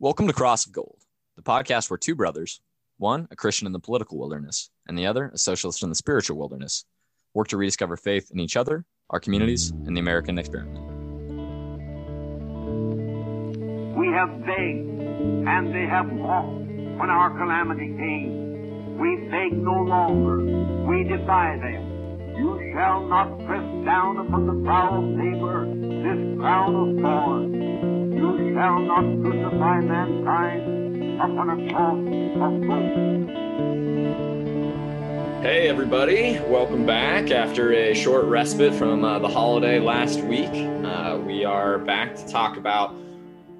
Welcome to Cross of Gold, the podcast where two brothers, one a Christian in the political wilderness, and the other a socialist in the spiritual wilderness, work to rediscover faith in each other, our communities, and the American experiment. We have begged, and they have walked when our calamity came. We beg no longer. We defy them. You shall not press down upon the brow of labor this crown of thorns. Shall not crucify mankind upon a cross of. Hey, everybody. Welcome back after a short respite from uh, the holiday last week. Uh, we are back to talk about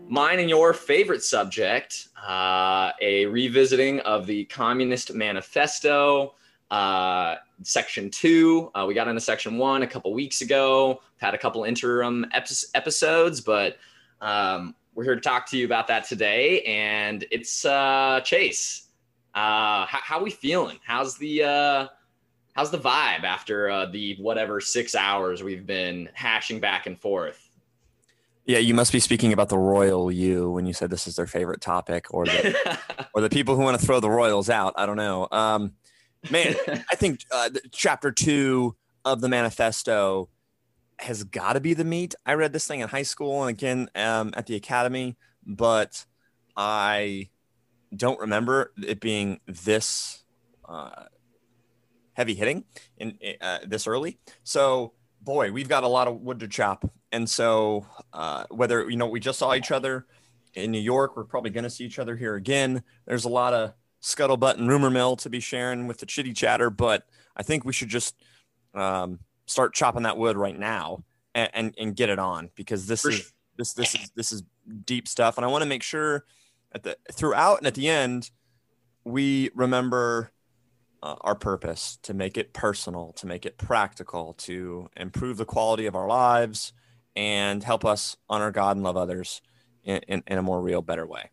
mine and your favorite subject uh, a revisiting of the Communist Manifesto. Uh, section two. Uh, we got into section one a couple weeks ago. Had a couple interim epi- episodes, but um, we're here to talk to you about that today. And it's uh, Chase. Uh, how, how we feeling? How's the uh, how's the vibe after uh, the whatever six hours we've been hashing back and forth? Yeah, you must be speaking about the royal you when you said this is their favorite topic, or the or the people who want to throw the royals out. I don't know. Um, man, I think uh, chapter two of the manifesto has got to be the meat. I read this thing in high school and again um, at the academy, but I don't remember it being this uh, heavy hitting in uh, this early. So, boy, we've got a lot of wood to chop. And so, uh, whether you know, we just saw each other in New York, we're probably going to see each other here again. There's a lot of scuttlebutt and rumor mill to be sharing with the chitty chatter, but I think we should just um, start chopping that wood right now and, and, and get it on because this For is sure. this this is this is deep stuff, and I want to make sure at the throughout and at the end we remember uh, our purpose to make it personal, to make it practical, to improve the quality of our lives, and help us honor God and love others in, in, in a more real, better way.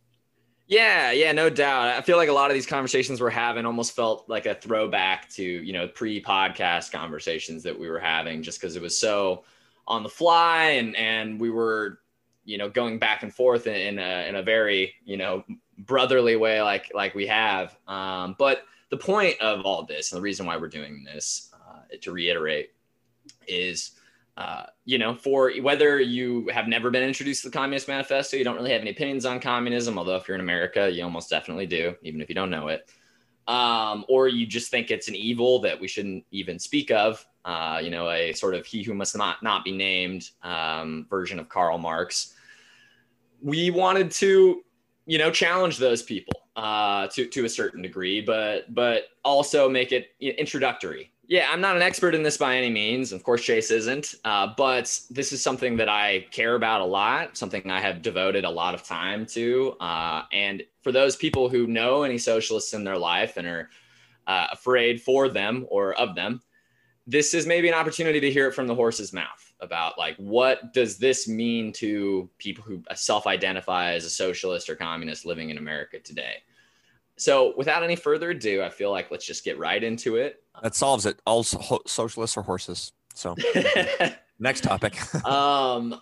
Yeah, yeah, no doubt. I feel like a lot of these conversations we're having almost felt like a throwback to, you know, pre-podcast conversations that we were having just because it was so on the fly and and we were, you know, going back and forth in, in a in a very, you know, brotherly way like like we have. Um, but the point of all this and the reason why we're doing this, uh, to reiterate, is uh, you know, for whether you have never been introduced to the Communist Manifesto, you don't really have any opinions on communism, although if you're in America, you almost definitely do, even if you don't know it. Um, or you just think it's an evil that we shouldn't even speak of, uh, you know, a sort of he who must not, not be named um, version of Karl Marx. We wanted to, you know, challenge those people uh, to, to a certain degree, but, but also make it introductory yeah, I'm not an expert in this by any means. Of course, Chase isn't. Uh, but this is something that I care about a lot, something I have devoted a lot of time to. Uh, and for those people who know any socialists in their life and are uh, afraid for them or of them, this is maybe an opportunity to hear it from the horse's mouth about like what does this mean to people who self-identify as a socialist or communist living in America today. So, without any further ado, I feel like let's just get right into it. That solves it. All so- socialists are horses. So next topic. um,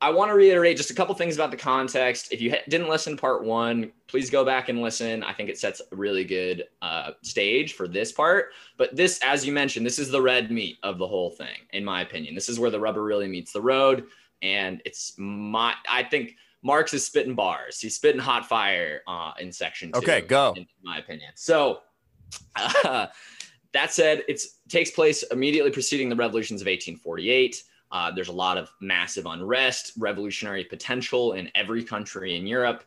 I want to reiterate just a couple things about the context. If you ha- didn't listen to part one, please go back and listen. I think it sets a really good uh, stage for this part. But this, as you mentioned, this is the red meat of the whole thing, in my opinion. This is where the rubber really meets the road. And it's my, I think Marx is spitting bars. He's spitting hot fire uh, in section two. Okay, go. In, in my opinion. So, uh, that said, it takes place immediately preceding the revolutions of 1848. Uh, there's a lot of massive unrest, revolutionary potential in every country in Europe.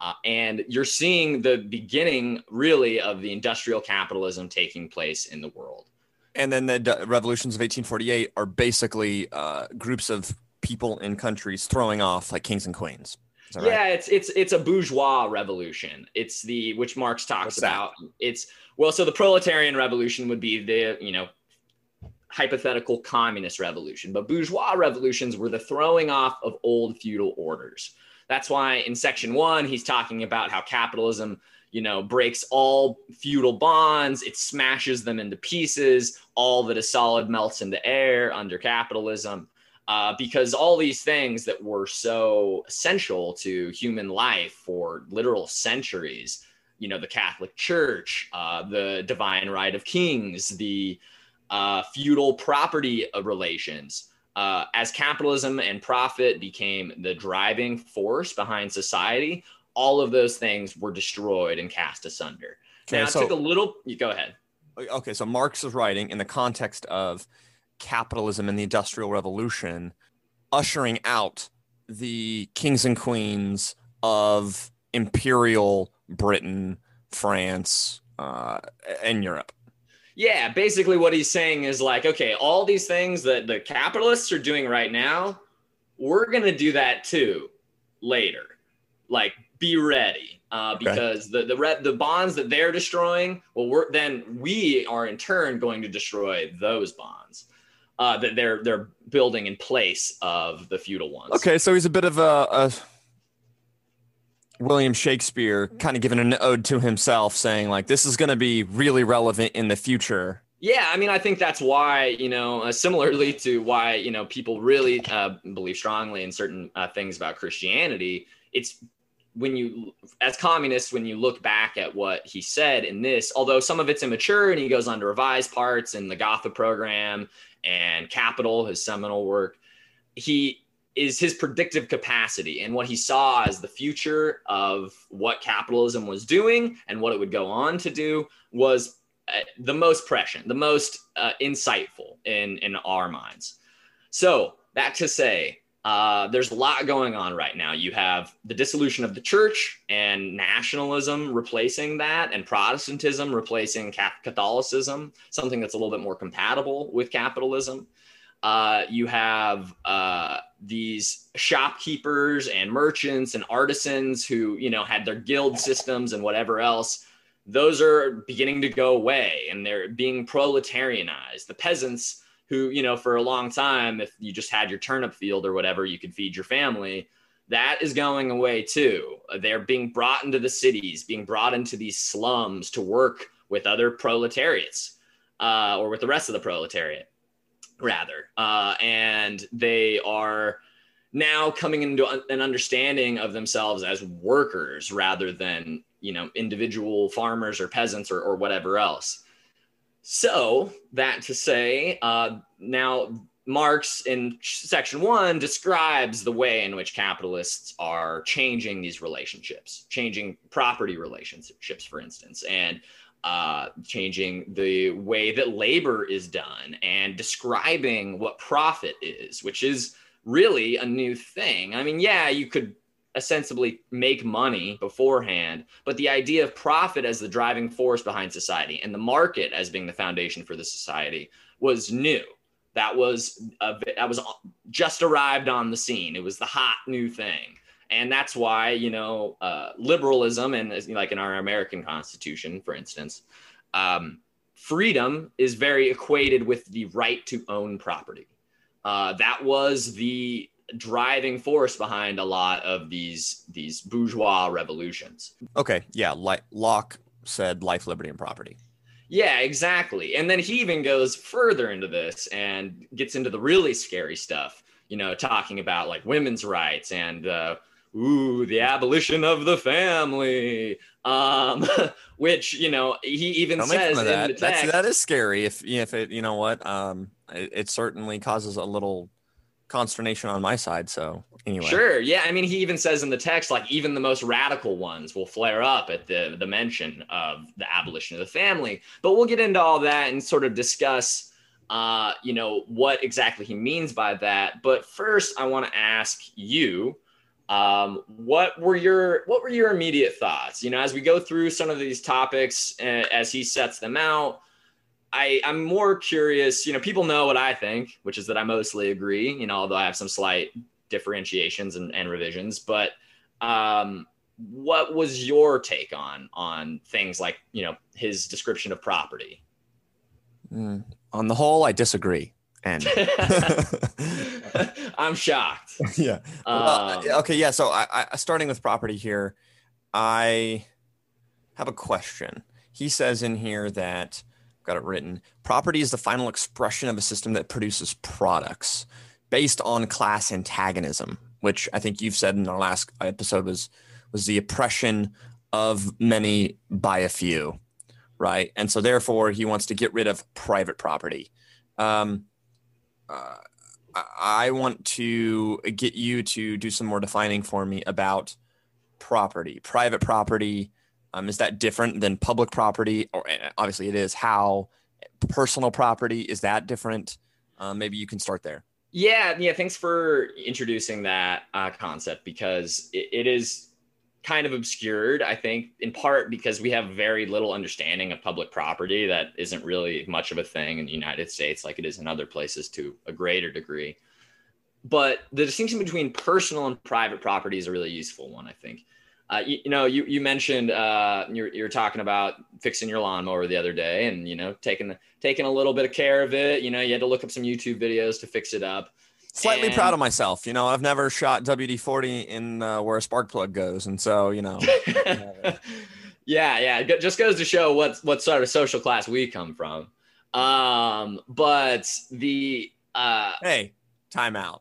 Uh, and you're seeing the beginning, really, of the industrial capitalism taking place in the world. And then the d- revolutions of 1848 are basically uh, groups of people in countries throwing off like kings and queens. Right? Yeah, it's it's it's a bourgeois revolution. It's the which Marx talks about. It's well, so the proletarian revolution would be the you know hypothetical communist revolution, but bourgeois revolutions were the throwing off of old feudal orders. That's why in section one he's talking about how capitalism you know breaks all feudal bonds it smashes them into pieces all that is solid melts into air under capitalism uh, because all these things that were so essential to human life for literal centuries you know the catholic church uh, the divine right of kings the uh, feudal property relations uh, as capitalism and profit became the driving force behind society all of those things were destroyed and cast asunder. Okay, now so, it took a little you go ahead. Okay so marx is writing in the context of capitalism and the industrial revolution ushering out the kings and queens of imperial britain france uh, and europe. Yeah basically what he's saying is like okay all these things that the capitalists are doing right now we're gonna do that too later. Like be ready uh, because okay. the the re- the bonds that they're destroying, well, we're then we are in turn going to destroy those bonds uh, that they're they're building in place of the feudal ones. Okay, so he's a bit of a, a William Shakespeare, kind of giving an ode to himself, saying like this is going to be really relevant in the future. Yeah, I mean, I think that's why you know, uh, similarly to why you know people really uh, believe strongly in certain uh, things about Christianity. It's when you as communists when you look back at what he said in this although some of it's immature and he goes on to revise parts in the gotha program and capital his seminal work he is his predictive capacity and what he saw as the future of what capitalism was doing and what it would go on to do was uh, the most prescient the most uh, insightful in in our minds. So that to say uh, there's a lot going on right now. You have the dissolution of the church and nationalism replacing that, and Protestantism replacing Catholicism, something that's a little bit more compatible with capitalism. Uh, you have uh, these shopkeepers and merchants and artisans who, you know, had their guild systems and whatever else. Those are beginning to go away, and they're being proletarianized. The peasants who, you know, for a long time, if you just had your turnip field or whatever, you could feed your family. That is going away too. They're being brought into the cities, being brought into these slums to work with other proletariats uh, or with the rest of the proletariat, rather. Uh, and they are now coming into an understanding of themselves as workers rather than, you know, individual farmers or peasants or, or whatever else. So, that to say, uh, now Marx in section one describes the way in which capitalists are changing these relationships, changing property relationships, for instance, and uh, changing the way that labor is done and describing what profit is, which is really a new thing. I mean, yeah, you could ostensibly make money beforehand, but the idea of profit as the driving force behind society and the market as being the foundation for the society was new. That was a, that was just arrived on the scene. It was the hot new thing, and that's why you know uh, liberalism and like in our American Constitution, for instance, um, freedom is very equated with the right to own property. Uh, that was the driving force behind a lot of these these bourgeois revolutions. Okay, yeah, like Locke said life, liberty, and property. Yeah, exactly. And then he even goes further into this and gets into the really scary stuff, you know, talking about like women's rights and uh, ooh, the abolition of the family. Um, which, you know, he even Don't says in that. the text, That's, that is scary if if it, you know what, um, it, it certainly causes a little consternation on my side. So anyway. Sure. Yeah. I mean, he even says in the text, like even the most radical ones will flare up at the the mention of the abolition of the family. But we'll get into all that and sort of discuss uh, you know, what exactly he means by that. But first I want to ask you, um, what were your what were your immediate thoughts? You know, as we go through some of these topics uh, as he sets them out, I, I'm more curious, you know, people know what I think, which is that I mostly agree, you know, although I have some slight differentiations and, and revisions, but um, what was your take on on things like, you know, his description of property? Mm, on the whole, I disagree. And I'm shocked. Yeah. Um, okay. Yeah. So I, I, starting with property here, I have a question. He says in here that got it written. Property is the final expression of a system that produces products. based on class antagonism, which I think you've said in our last episode was was the oppression of many by a few, right? And so therefore he wants to get rid of private property. Um, uh, I want to get you to do some more defining for me about property, private property. Um, is that different than public property? Or eh, obviously it is. How personal property is that different? Um, maybe you can start there. Yeah, yeah. Thanks for introducing that uh, concept because it, it is kind of obscured, I think, in part because we have very little understanding of public property that isn't really much of a thing in the United States like it is in other places to a greater degree. But the distinction between personal and private property is a really useful one, I think. Uh, you, you, know, you, you mentioned uh, you're, you're talking about fixing your lawnmower the other day and, you know, taking, the, taking a little bit of care of it. You know, you had to look up some YouTube videos to fix it up slightly and, proud of myself. You know, I've never shot WD forty in uh, where a spark plug goes, and so you know. yeah, yeah, it just goes to show what what sort of social class we come from. Um, but the uh, hey, timeout.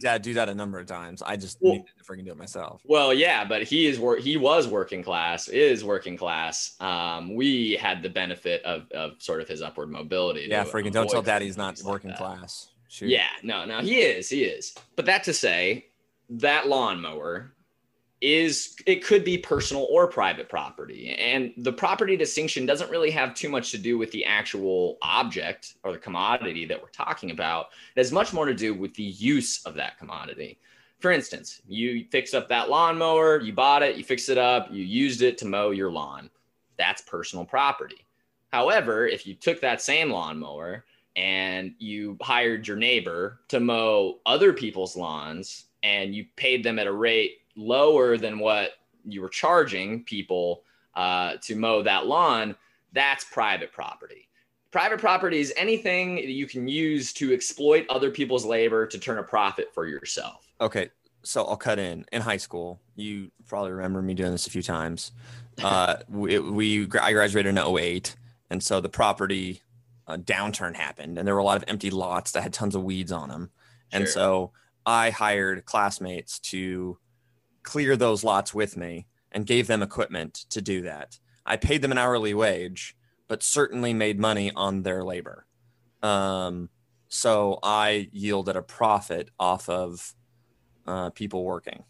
Dad do that a number of times. I just well, need to freaking do it myself. Well, yeah, but he is work. He was working class. Is working class. Um, we had the benefit of of sort of his upward mobility. Yeah, freaking don't tell Daddy he's not working like class. Shoot. Yeah, no, no, he is, he is. But that to say, that lawnmower is it could be personal or private property. And the property distinction doesn't really have too much to do with the actual object or the commodity that we're talking about. It has much more to do with the use of that commodity. For instance you fix up that lawnmower you bought it you fixed it up you used it to mow your lawn. That's personal property. However if you took that same lawnmower and you hired your neighbor to mow other people's lawns and you paid them at a rate lower than what you were charging people uh, to mow that lawn, that's private property. Private property is anything you can use to exploit other people's labor to turn a profit for yourself. Okay, so I'll cut in. In high school, you probably remember me doing this a few times. Uh, we, we I graduated in 08, and so the property a downturn happened and there were a lot of empty lots that had tons of weeds on them. Sure. And so I hired classmates to clear those lots with me and gave them equipment to do that. I paid them an hourly wage, but certainly made money on their labor. Um, so I yielded a profit off of uh, people working.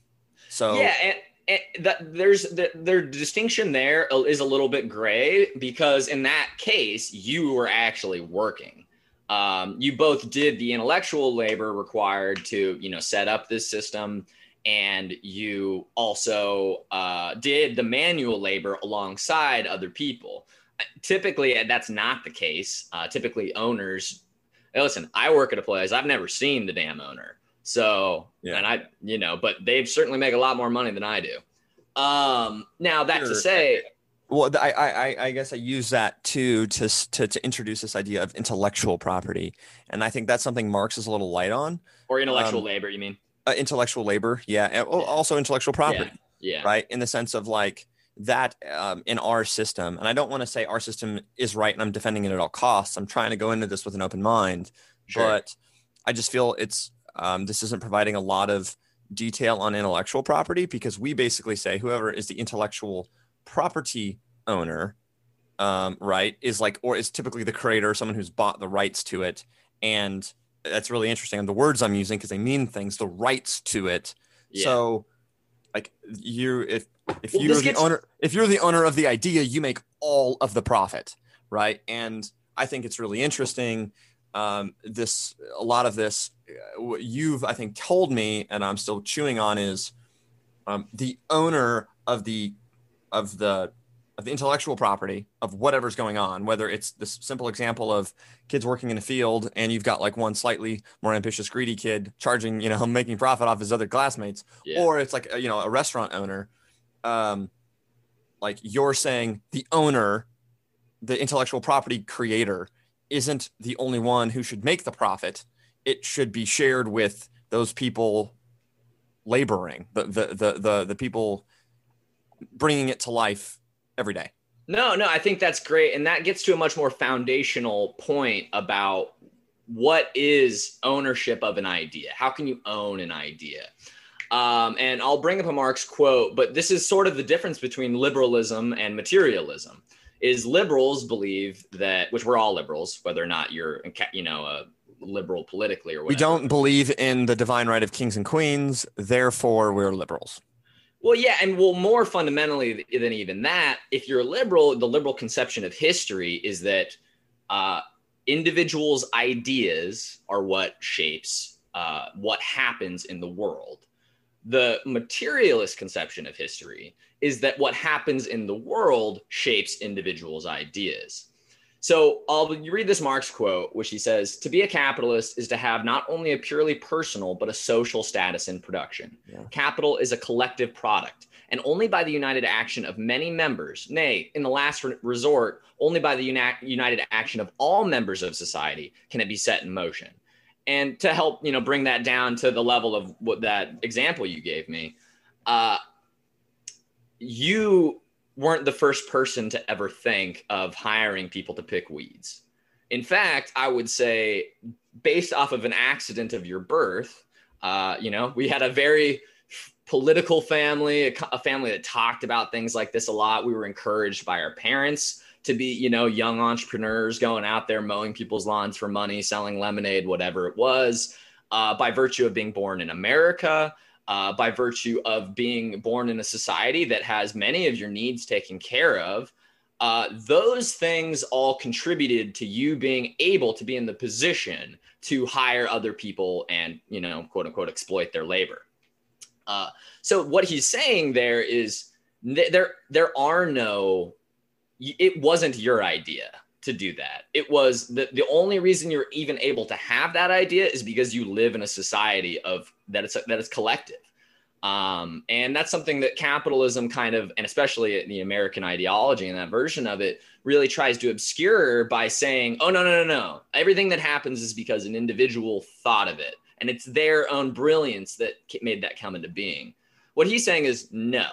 So yeah, and, that there's the, their distinction there is a little bit gray because in that case you were actually working um, you both did the intellectual labor required to you know set up this system and you also uh, did the manual labor alongside other people typically that's not the case uh, typically owners listen i work at a place i've never seen the damn owner so, yeah. and I, you know, but they certainly make a lot more money than I do. Um, now that sure. to say, well, I, I, I guess I use that too to, to to introduce this idea of intellectual property, and I think that's something Marx is a little light on. Or intellectual um, labor, you mean? Uh, intellectual labor, yeah. yeah. Also intellectual property, yeah. yeah. Right, in the sense of like that um, in our system, and I don't want to say our system is right, and I'm defending it at all costs. I'm trying to go into this with an open mind, sure. but I just feel it's um, this isn't providing a lot of detail on intellectual property because we basically say whoever is the intellectual property owner, um, right, is like, or is typically the creator, someone who's bought the rights to it. And that's really interesting. And the words I'm using because they mean things, the rights to it. Yeah. So, like you, if if well, you're the gets- owner, if you're the owner of the idea, you make all of the profit, right? And I think it's really interesting um, this a lot of this uh, what you've I think told me, and I'm still chewing on is um, the owner of the of the of the intellectual property of whatever's going on, whether it's this simple example of kids working in a field and you've got like one slightly more ambitious, greedy kid charging, you know, making profit off his other classmates, yeah. or it's like, a, you know, a restaurant owner. Um, like you're saying the owner, the intellectual property creator isn't the only one who should make the profit. It should be shared with those people laboring, the the the the, the people bringing it to life every day. No, no, I think that's great, and that gets to a much more foundational point about what is ownership of an idea? How can you own an idea? Um, and I'll bring up a Marx quote, but this is sort of the difference between liberalism and materialism. Is liberals believe that, which we're all liberals, whether or not you're, you know, a liberal politically or whatever. We don't believe in the divine right of kings and queens, therefore we're liberals. Well, yeah, and well, more fundamentally than even that, if you're a liberal, the liberal conception of history is that uh, individuals' ideas are what shapes uh, what happens in the world. The materialist conception of history is that what happens in the world shapes individuals' ideas. So I'll you read this Marx quote, which he says, "To be a capitalist is to have not only a purely personal but a social status in production. Yeah. Capital is a collective product, and only by the united action of many members, nay, in the last resort, only by the uni- united action of all members of society, can it be set in motion." And to help you know bring that down to the level of what that example you gave me, uh, you weren't the first person to ever think of hiring people to pick weeds. In fact, I would say, based off of an accident of your birth, uh, you know, we had a very political family, a, a family that talked about things like this a lot. We were encouraged by our parents to be, you know, young entrepreneurs going out there mowing people's lawns for money, selling lemonade, whatever it was. Uh, by virtue of being born in America, uh, by virtue of being born in a society that has many of your needs taken care of. Uh, those things all contributed to you being able to be in the position to hire other people and, you know, quote unquote, exploit their labor. Uh, so what he's saying there is th- there there are no. It wasn't your idea to do that. It was the, the only reason you're even able to have that idea is because you live in a society of that it's that it's collective. Um, and that's something that capitalism kind of, and especially in the American ideology and that version of it, really tries to obscure by saying, oh, no, no, no, no. Everything that happens is because an individual thought of it. And it's their own brilliance that made that come into being. What he's saying is no.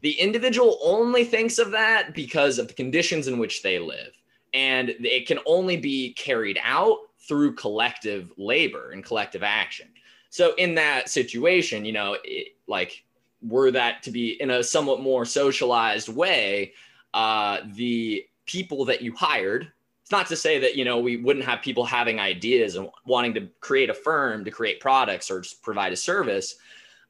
The individual only thinks of that because of the conditions in which they live and it can only be carried out through collective labor and collective action. So in that situation, you know, it, like were that to be in a somewhat more socialized way, uh, the people that you hired. It's not to say that you know we wouldn't have people having ideas and wanting to create a firm to create products or just provide a service,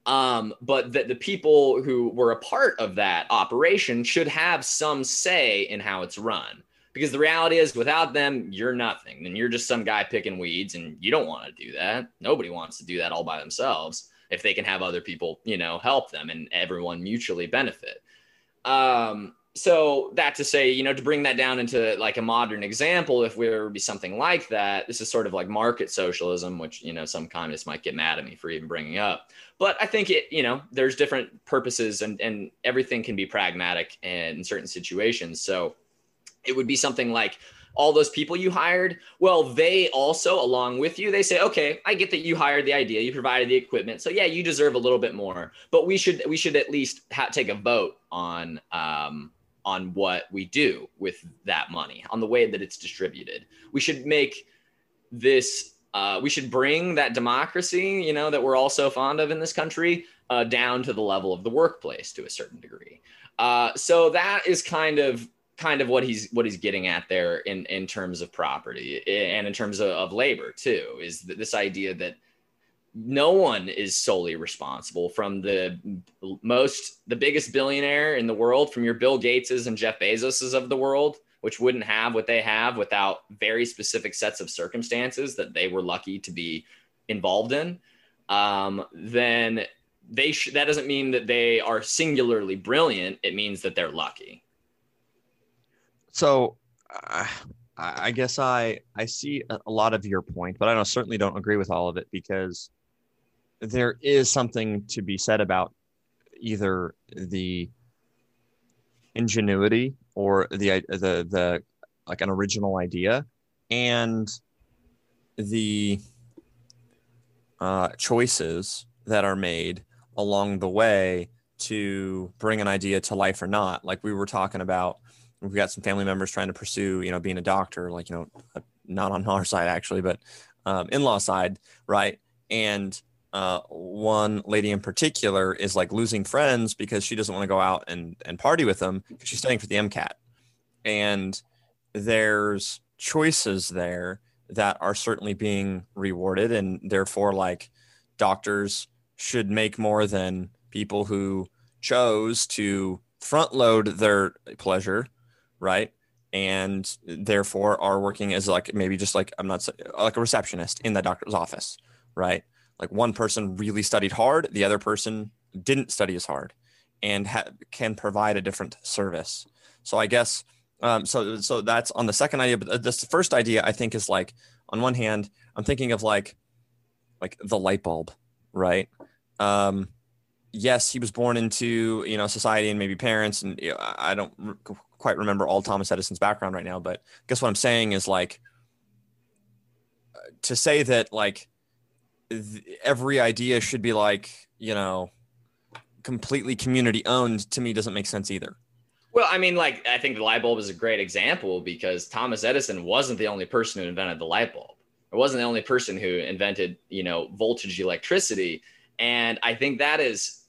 um, but that the people who were a part of that operation should have some say in how it's run because the reality is without them you're nothing. And you're just some guy picking weeds and you don't want to do that. Nobody wants to do that all by themselves if they can have other people you know help them and everyone mutually benefit. Um, so that to say you know to bring that down into like a modern example if we were to be something like that this is sort of like market socialism which you know some communists might get mad at me for even bringing up. But i think it you know there's different purposes and and everything can be pragmatic in certain situations. So it would be something like all those people you hired well they also along with you they say okay i get that you hired the idea you provided the equipment so yeah you deserve a little bit more but we should we should at least ha- take a vote on um, on what we do with that money on the way that it's distributed. We should make this uh, we should bring that democracy you know that we're all so fond of in this country uh, down to the level of the workplace to a certain degree. Uh, so that is kind of kind of what he's what he's getting at there in in terms of property and in terms of, of labor too is this idea that no one is solely responsible from the most the biggest billionaire in the world from your bill gateses and jeff bezoses of the world which wouldn't have what they have without very specific sets of circumstances that they were lucky to be involved in um, then they sh- that doesn't mean that they are singularly brilliant. It means that they're lucky so uh, I guess I I see a lot of your point, but I don't, certainly don't agree with all of it because there is something to be said about either the ingenuity or the the the like an original idea and the uh, choices that are made along the way to bring an idea to life or not. Like we were talking about we've got some family members trying to pursue you know being a doctor like you know not on our side actually, but um, in-law side, right? And uh, one lady in particular is like losing friends because she doesn't want to go out and and party with them because she's studying for the MCAT, and there's choices there that are certainly being rewarded, and therefore like doctors should make more than people who chose to front load their pleasure, right? And therefore are working as like maybe just like I'm not like a receptionist in the doctor's office, right? Like one person really studied hard, the other person didn't study as hard, and ha- can provide a different service. So I guess um, so. So that's on the second idea, but this first idea I think is like on one hand I'm thinking of like like the light bulb, right? Um, yes, he was born into you know society and maybe parents, and you know, I don't quite remember all Thomas Edison's background right now. But guess what I'm saying is like to say that like th- every idea should be like you know completely community owned to me doesn't make sense either. Well, I mean, like I think the light bulb is a great example because Thomas Edison wasn't the only person who invented the light bulb. It wasn't the only person who invented, you know, voltage electricity. And I think that is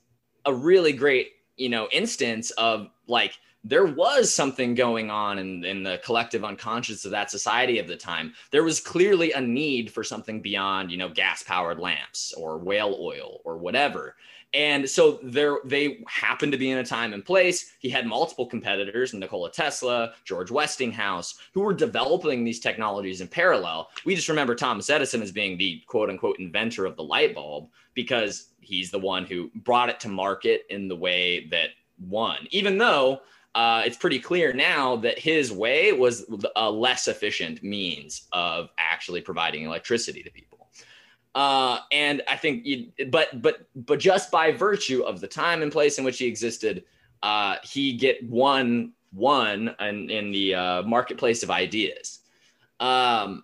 a really great, you know, instance of like there was something going on in, in the collective unconscious of that society of the time. There was clearly a need for something beyond, you know, gas powered lamps or whale oil or whatever. And so there they happened to be in a time and place. He had multiple competitors, Nikola Tesla, George Westinghouse, who were developing these technologies in parallel. We just remember Thomas Edison as being the quote unquote inventor of the light bulb because he's the one who brought it to market in the way that won, even though uh, it's pretty clear now that his way was a less efficient means of actually providing electricity to people. Uh, and I think, you, but but but just by virtue of the time and place in which he existed, uh, he get one one in, in the uh, marketplace of ideas. Um,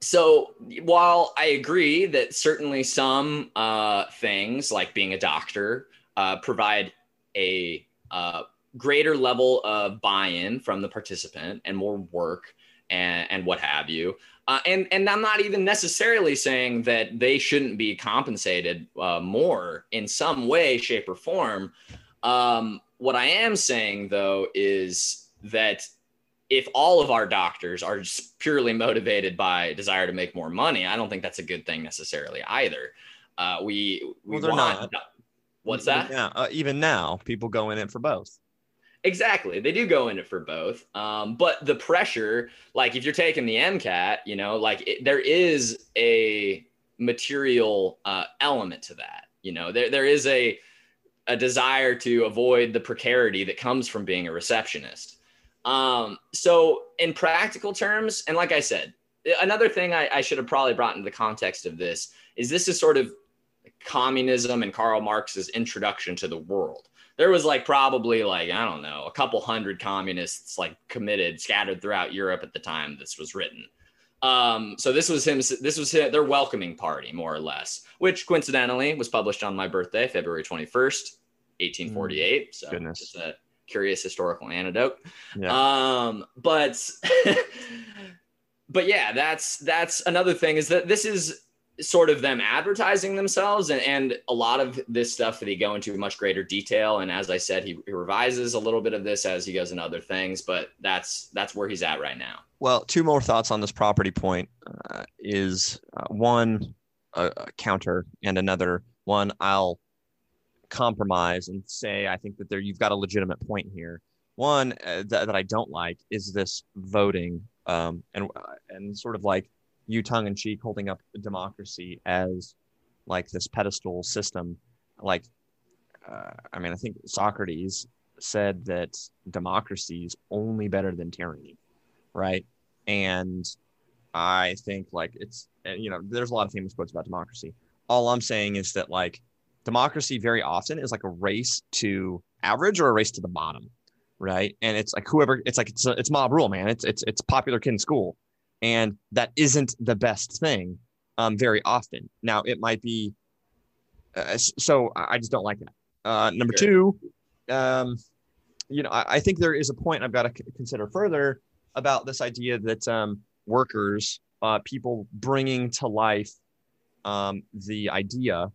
so while I agree that certainly some uh, things like being a doctor uh, provide a uh, greater level of buy-in from the participant and more work and, and what have you. Uh, and and I'm not even necessarily saying that they shouldn't be compensated uh, more in some way, shape, or form. Um, what I am saying though is that if all of our doctors are just purely motivated by desire to make more money, I don't think that's a good thing necessarily either. Uh, we we well, want. Not. What's that? Yeah, uh, even now, people go in it for both. Exactly, they do go in it for both. Um, but the pressure, like if you're taking the MCAT, you know, like it, there is a material uh, element to that. You know, there there is a a desire to avoid the precarity that comes from being a receptionist. Um, so, in practical terms, and like I said, another thing I, I, should have probably brought into the context of this is this is sort of communism and Karl Marx's introduction to the world. There was like probably like, I don't know, a couple hundred communists like committed scattered throughout Europe at the time this was written. Um, so this was him, this was their welcoming party, more or less, which coincidentally was published on my birthday, February 21st, 1848. Mm, so goodness. just a curious historical anecdote. Yeah. Um, but but yeah, that's that's another thing is that this is sort of them advertising themselves and, and a lot of this stuff that he go into much greater detail and as i said he, he revises a little bit of this as he goes in other things but that's that's where he's at right now well two more thoughts on this property point uh, is uh, one a, counter and another one i'll compromise and say I think that there you've got a legitimate point here. One uh, th- that I don't like is this voting um, and uh, and sort of like you tongue in cheek holding up democracy as like this pedestal system. Like, uh, I mean, I think Socrates said that democracy is only better than tyranny, right? And I think like it's you know there's a lot of famous quotes about democracy. All I'm saying is that like democracy very often is like a race to average or a race to the bottom, right? And it's like whoever it's like it's it's mob rule, man. It's it's it's popular kid in school, and that isn't the best thing um, very often. Now it might be. Uh, so I just don't like that. Uh, number sure. two, um, you know, I, I, think there is a point I've got to c- consider further about this idea that um, workers, uh, people bringing to life um, the idea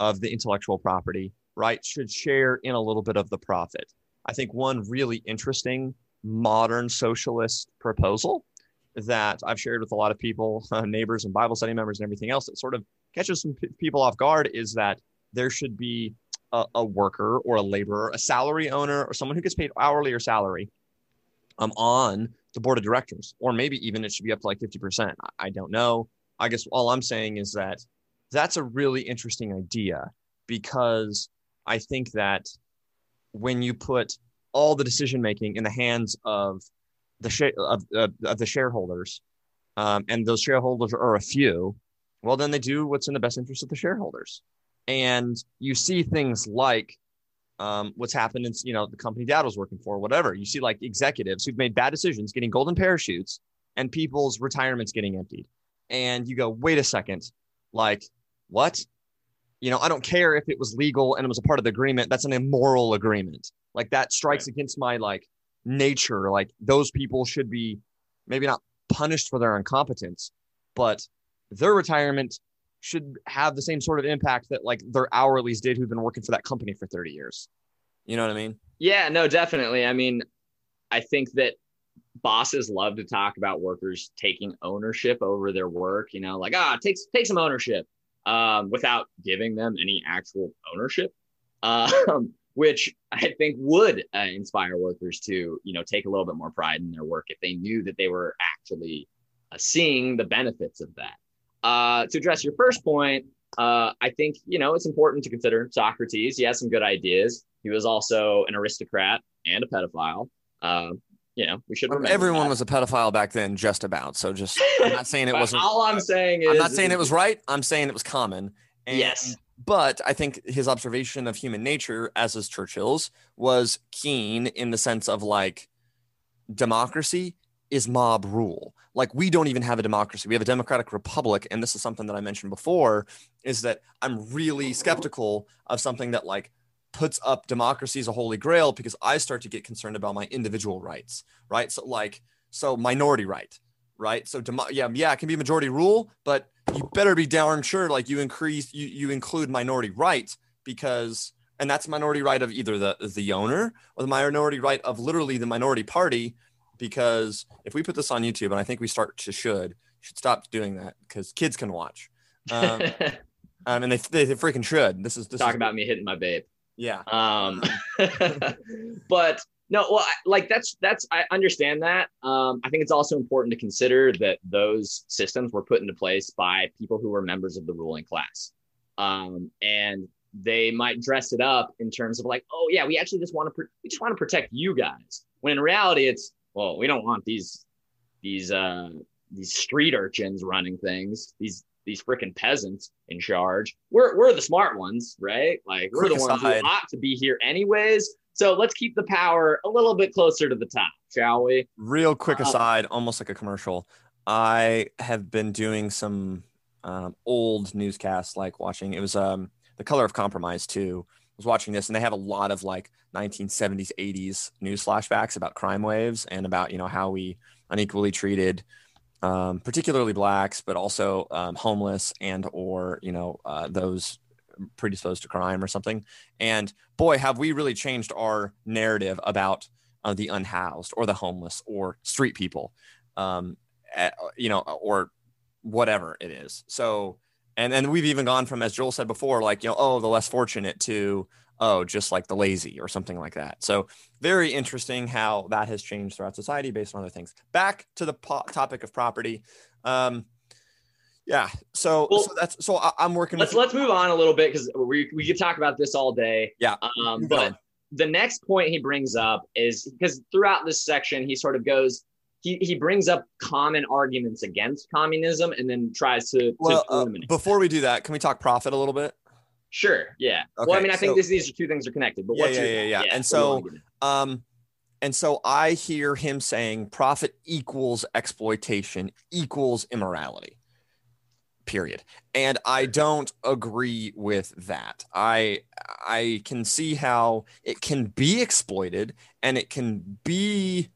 of the intellectual property, right, should share in a little bit of the profit. I think one really interesting modern socialist proposal that I've shared with a lot of people, uh, neighbors and Bible study members and everything else that sort of catches some p- people off guard is that there should be a, a, worker or a laborer, a salary owner, or someone who gets paid hourly or salary um, on the board of directors, or maybe even it should be up to like 50%. I, I don't know. I guess all I'm saying is that that's a really interesting idea because I think that when you put all the decision making in the hands of the sh- of, of, of the shareholders, um, and those shareholders are a few, well, then they do what's in the best interest of the shareholders. And you see things like um, what's happened in you know the company dad was working for, whatever. You see like executives who've made bad decisions getting golden parachutes, and people's retirements getting emptied. And you go, wait a second, like what? You know, I don't care if it was legal and it was a part of the agreement. That's an immoral agreement. Like that strikes right. against my like nature. Like those people should be maybe not punished for their incompetence, but their retirement should have the same sort of impact that like their hourlies did who've been working for that company for 30 years. You know what I mean? Yeah, no, definitely. I mean, I think that bosses love to talk about workers taking ownership over their work, you know, like, ah, take, take some ownership um, without giving them any actual ownership. Um, which I think would uh, inspire workers to, you know, take a little bit more pride in their work if they knew that they were actually uh, seeing the benefits of that. Uh, to address your first point, uh, I think you know it's important to consider Socrates. He has some good ideas. He was also an aristocrat and a pedophile. Uh, you know, we should. Remember. Everyone that. was a pedophile back then, just about. So just, I'm not saying it wasn't. all I'm saying is, I'm not saying it was right. I'm saying it was common. And, yes. But I think his observation of human nature, as is Churchill's, was keen in the sense of like democracy is mob rule. Like we don't even have a democracy. We have a democratic republic. And this is something that I mentioned before is that I'm really skeptical of something that like puts up democracy as a holy grail because I start to get concerned about my individual rights, right? So like, so minority right, right? So demo- yeah, yeah, it can be majority rule, but you better be darn sure like you increase you you include minority rights because and that's minority right of either the the owner or the minority right of literally the minority party because if we put this on youtube and i think we start to should should stop doing that because kids can watch. Um, um and they, they, they freaking should. This is this talk is, about me hitting my babe. Yeah. Um but no, well, like that's that's I understand that. Um, I think it's also important to consider that those systems were put into place by people who were members of the ruling class, um, and they might dress it up in terms of like, oh yeah, we actually just want to we just want to protect you guys. When in reality, it's well, we don't want these these uh, these street urchins running things. These these freaking peasants in charge. We're we're the smart ones, right? Like we're Quick the ones aside. who ought to be here anyways. So let's keep the power a little bit closer to the top, shall we? Real quick uh, aside, almost like a commercial. I have been doing some um, old newscasts, like watching. It was um, the Color of Compromise too. I was watching this, and they have a lot of like 1970s, 80s news flashbacks about crime waves and about you know how we unequally treated um, particularly blacks, but also um, homeless and or you know uh, those predisposed to crime or something. And boy, have we really changed our narrative about uh, the unhoused or the homeless or street people, um, at, you know, or whatever it is. So, and and we've even gone from, as Joel said before, like you know, oh, the less fortunate to oh, just like the lazy or something like that. So, very interesting how that has changed throughout society based on other things. Back to the po- topic of property. Um, yeah. So, well, so that's so I, am working. Let's let's move on a little bit because we we could talk about this all day. Yeah. Um, but the next point he brings up is because throughout this section he sort of goes he, he brings up common arguments against communism and then tries to, well, to uh, before we do that can we talk profit a little bit sure yeah. Okay, well i mean i think this, these are two things are connected but yeah yeah, yeah, yeah, yeah and so um and so i hear him saying profit equals exploitation equals immorality period. And i don't agree with that. I i can see how it can be exploited and it can be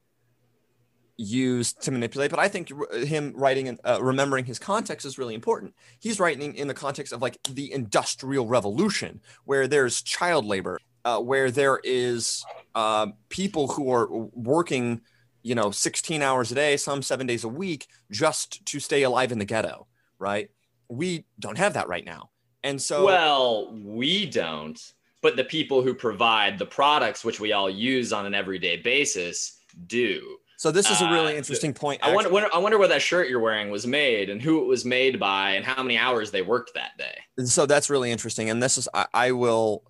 used to manipulate. But I think him writing and uh, remembering his context is really important. He's writing in the context of like the Industrial Revolution, where there's child labor, uh, where there is uh, people who are working, you know, 16 hours a day, some seven days a week, just to stay alive in the ghetto. Right? We don't have that right now, and so well, we don't. But the people who provide the products, which we all use on an everyday basis, do. So this is a really uh, interesting point. I wonder, I wonder where that shirt you're wearing was made and who it was made by and how many hours they worked that day. And So that's really interesting. And this is, I, I will,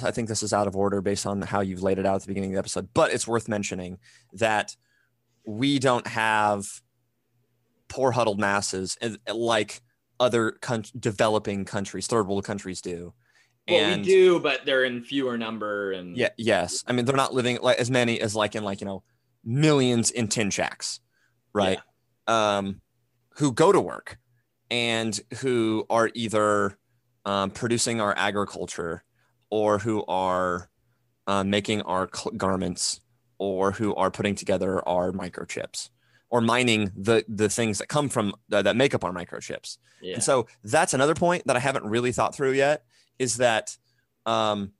I think this is out of order based on how you've laid it out at the beginning of the episode, but it's worth mentioning that we don't have poor huddled masses like other con- developing countries, third world countries do. Well, and, we do, but they're in fewer number and yeah, yes. I mean, they're not living like as many as like in like you know millions in tin shacks, right? Yeah. Um, who go to work and who are either um, producing our agriculture or who are uh, making our cl- garments or who are putting together our microchips or mining the the things that come from uh, that make up our microchips. Yeah. And so that's another point that I haven't really thought through yet is that um,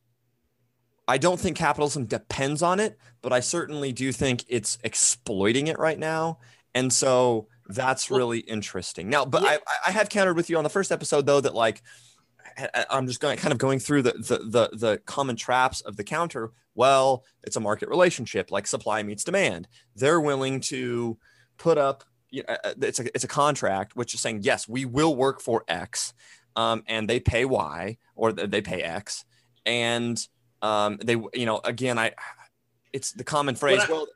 I don't think capitalism depends on it, but I certainly do think it's exploiting it right now. And so that's really interesting. Now, but yeah. I, I have countered with you on the first episode though that like I'm just going kind of going through the, the the the common traps of the counter. Well, it's a market relationship, like supply meets demand. They're willing to put up. Uh, uh, it's a it's a contract which is saying yes, we will work for X, um, and they pay Y or they pay X, and um, they you know again I it's the common phrase. I, well,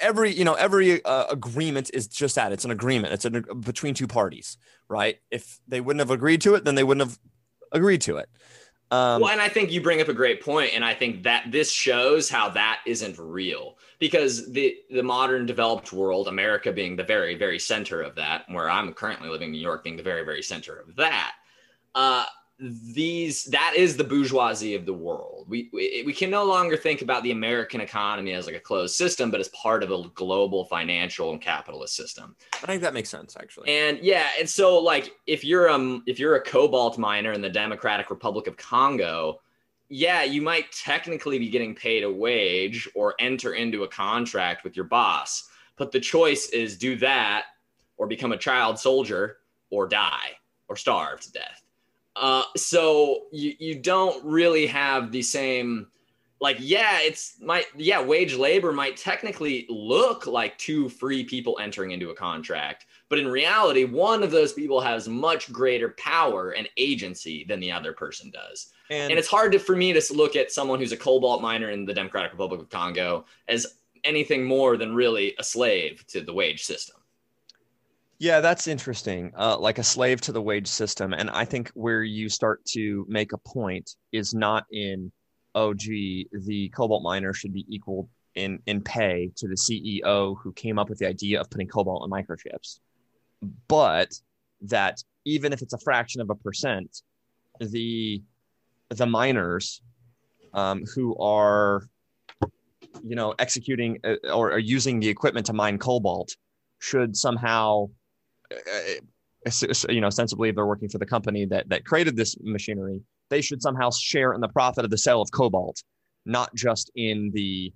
every you know every uh, agreement is just that. It's an agreement. It's an, between two parties, right? If they wouldn't have agreed to it, then they wouldn't have agreed to it. Um, well, and I think you bring up a great point, and I think that this shows how that isn't real because the the modern developed world, America being the very very center of that, where I'm currently living, New York being the very very center of that. Uh, these that is the bourgeoisie of the world. We, we we can no longer think about the American economy as like a closed system, but as part of a global financial and capitalist system. I think that makes sense actually. And yeah, and so like if you're um if you're a cobalt miner in the Democratic Republic of Congo, yeah, you might technically be getting paid a wage or enter into a contract with your boss, but the choice is do that or become a child soldier or die or starve to death. Uh, so you, you don't really have the same like yeah it's might yeah wage labor might technically look like two free people entering into a contract but in reality one of those people has much greater power and agency than the other person does. And, and it's hard to, for me to look at someone who's a cobalt miner in the democratic republic of congo as anything more than really a slave to the wage system yeah, that's interesting. Uh, like a slave to the wage system. And I think where you start to make a point is not in, oh, gee, the cobalt miner should be equal in, in pay to the CEO who came up with the idea of putting cobalt in microchips, but that even if it's a fraction of a percent, the the miners um, who are you know executing uh, or, or using the equipment to mine cobalt should somehow Uh, uh, uh, you know, sensibly, if they're working for the company that that created this machinery, they should somehow share in the profit of the sale of cobalt, not just in the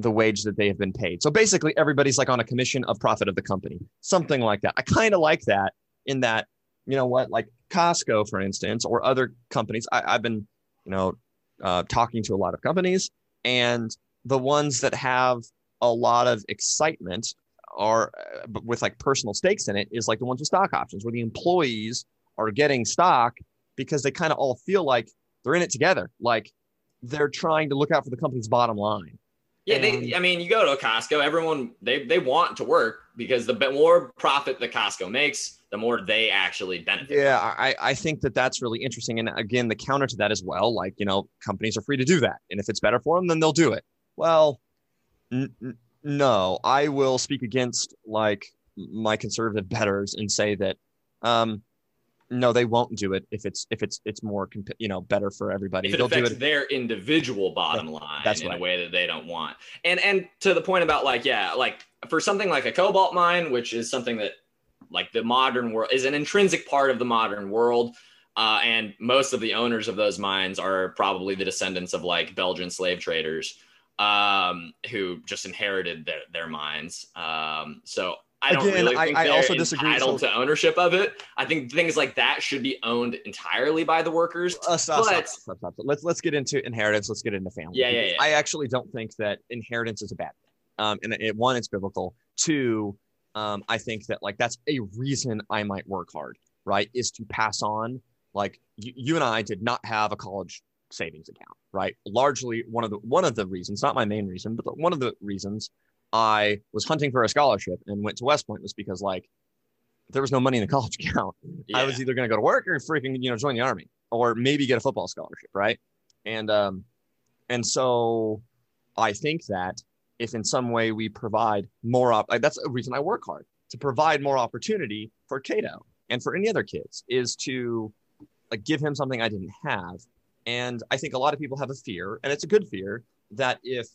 the wage that they have been paid. So basically, everybody's like on a commission of profit of the company, something like that. I kind of like that in that, you know what, like Costco, for instance, or other companies. I, have been, you know, uh, talking to a lot of companies, and the ones that have a lot of excitement are uh, with like personal stakes in it is like the ones with stock options where the employees are getting stock because they kind of all feel like they're in it together like they're trying to look out for the company's bottom line. Yeah and, they i mean you go to a costco everyone they they want to work because the more profit the costco makes the more they actually benefit. Yeah i i think that that's really interesting and again the counter to that as well like you know companies are free to do that and if it's better for them then they'll do it. Well n- no, I will speak against like my conservative betters and say that um, no, they won't do it if it's if it's it's more comp- you know better for everybody. If it They'll do affects it. their individual bottom line that's in right. a way that they don't want. And and to the point about like, yeah, like for something like a cobalt mine, which is something that like the modern world is an intrinsic part of the modern world. Uh, and most of the owners of those mines are probably the descendants of like Belgian slave traders um, who just inherited their, their mines. Um, so I don't Again, really think I they're also disagree. entitled So- to ownership of it. I think things like that should be owned entirely by the workers. Uh, stop, but- stop, stop. Let's let's get into inheritance. Let's get into family. Yeah, yeah, yeah. I actually don't think that inheritance is a bad thing. Um, and it, one, it's biblical. Two, um, I think that like that's a reason I might work hard. Right, is to pass on. Like you, you and I did not have a college savings account. Right, largely one of the one of the reasons, not my main reason, but one of the reasons I was hunting for a scholarship and went to West Point was because like there was no money in the college account. I was either going to go to work or freaking, you know, join the army or maybe get a football scholarship. Right. And, um, and so I think that if in some way we provide more, op- like, that's a reason I work hard to provide more opportunity for Cato and for any other kids is to like give him something I didn't have. And I think a lot of people have a fear, and it's a good fear that if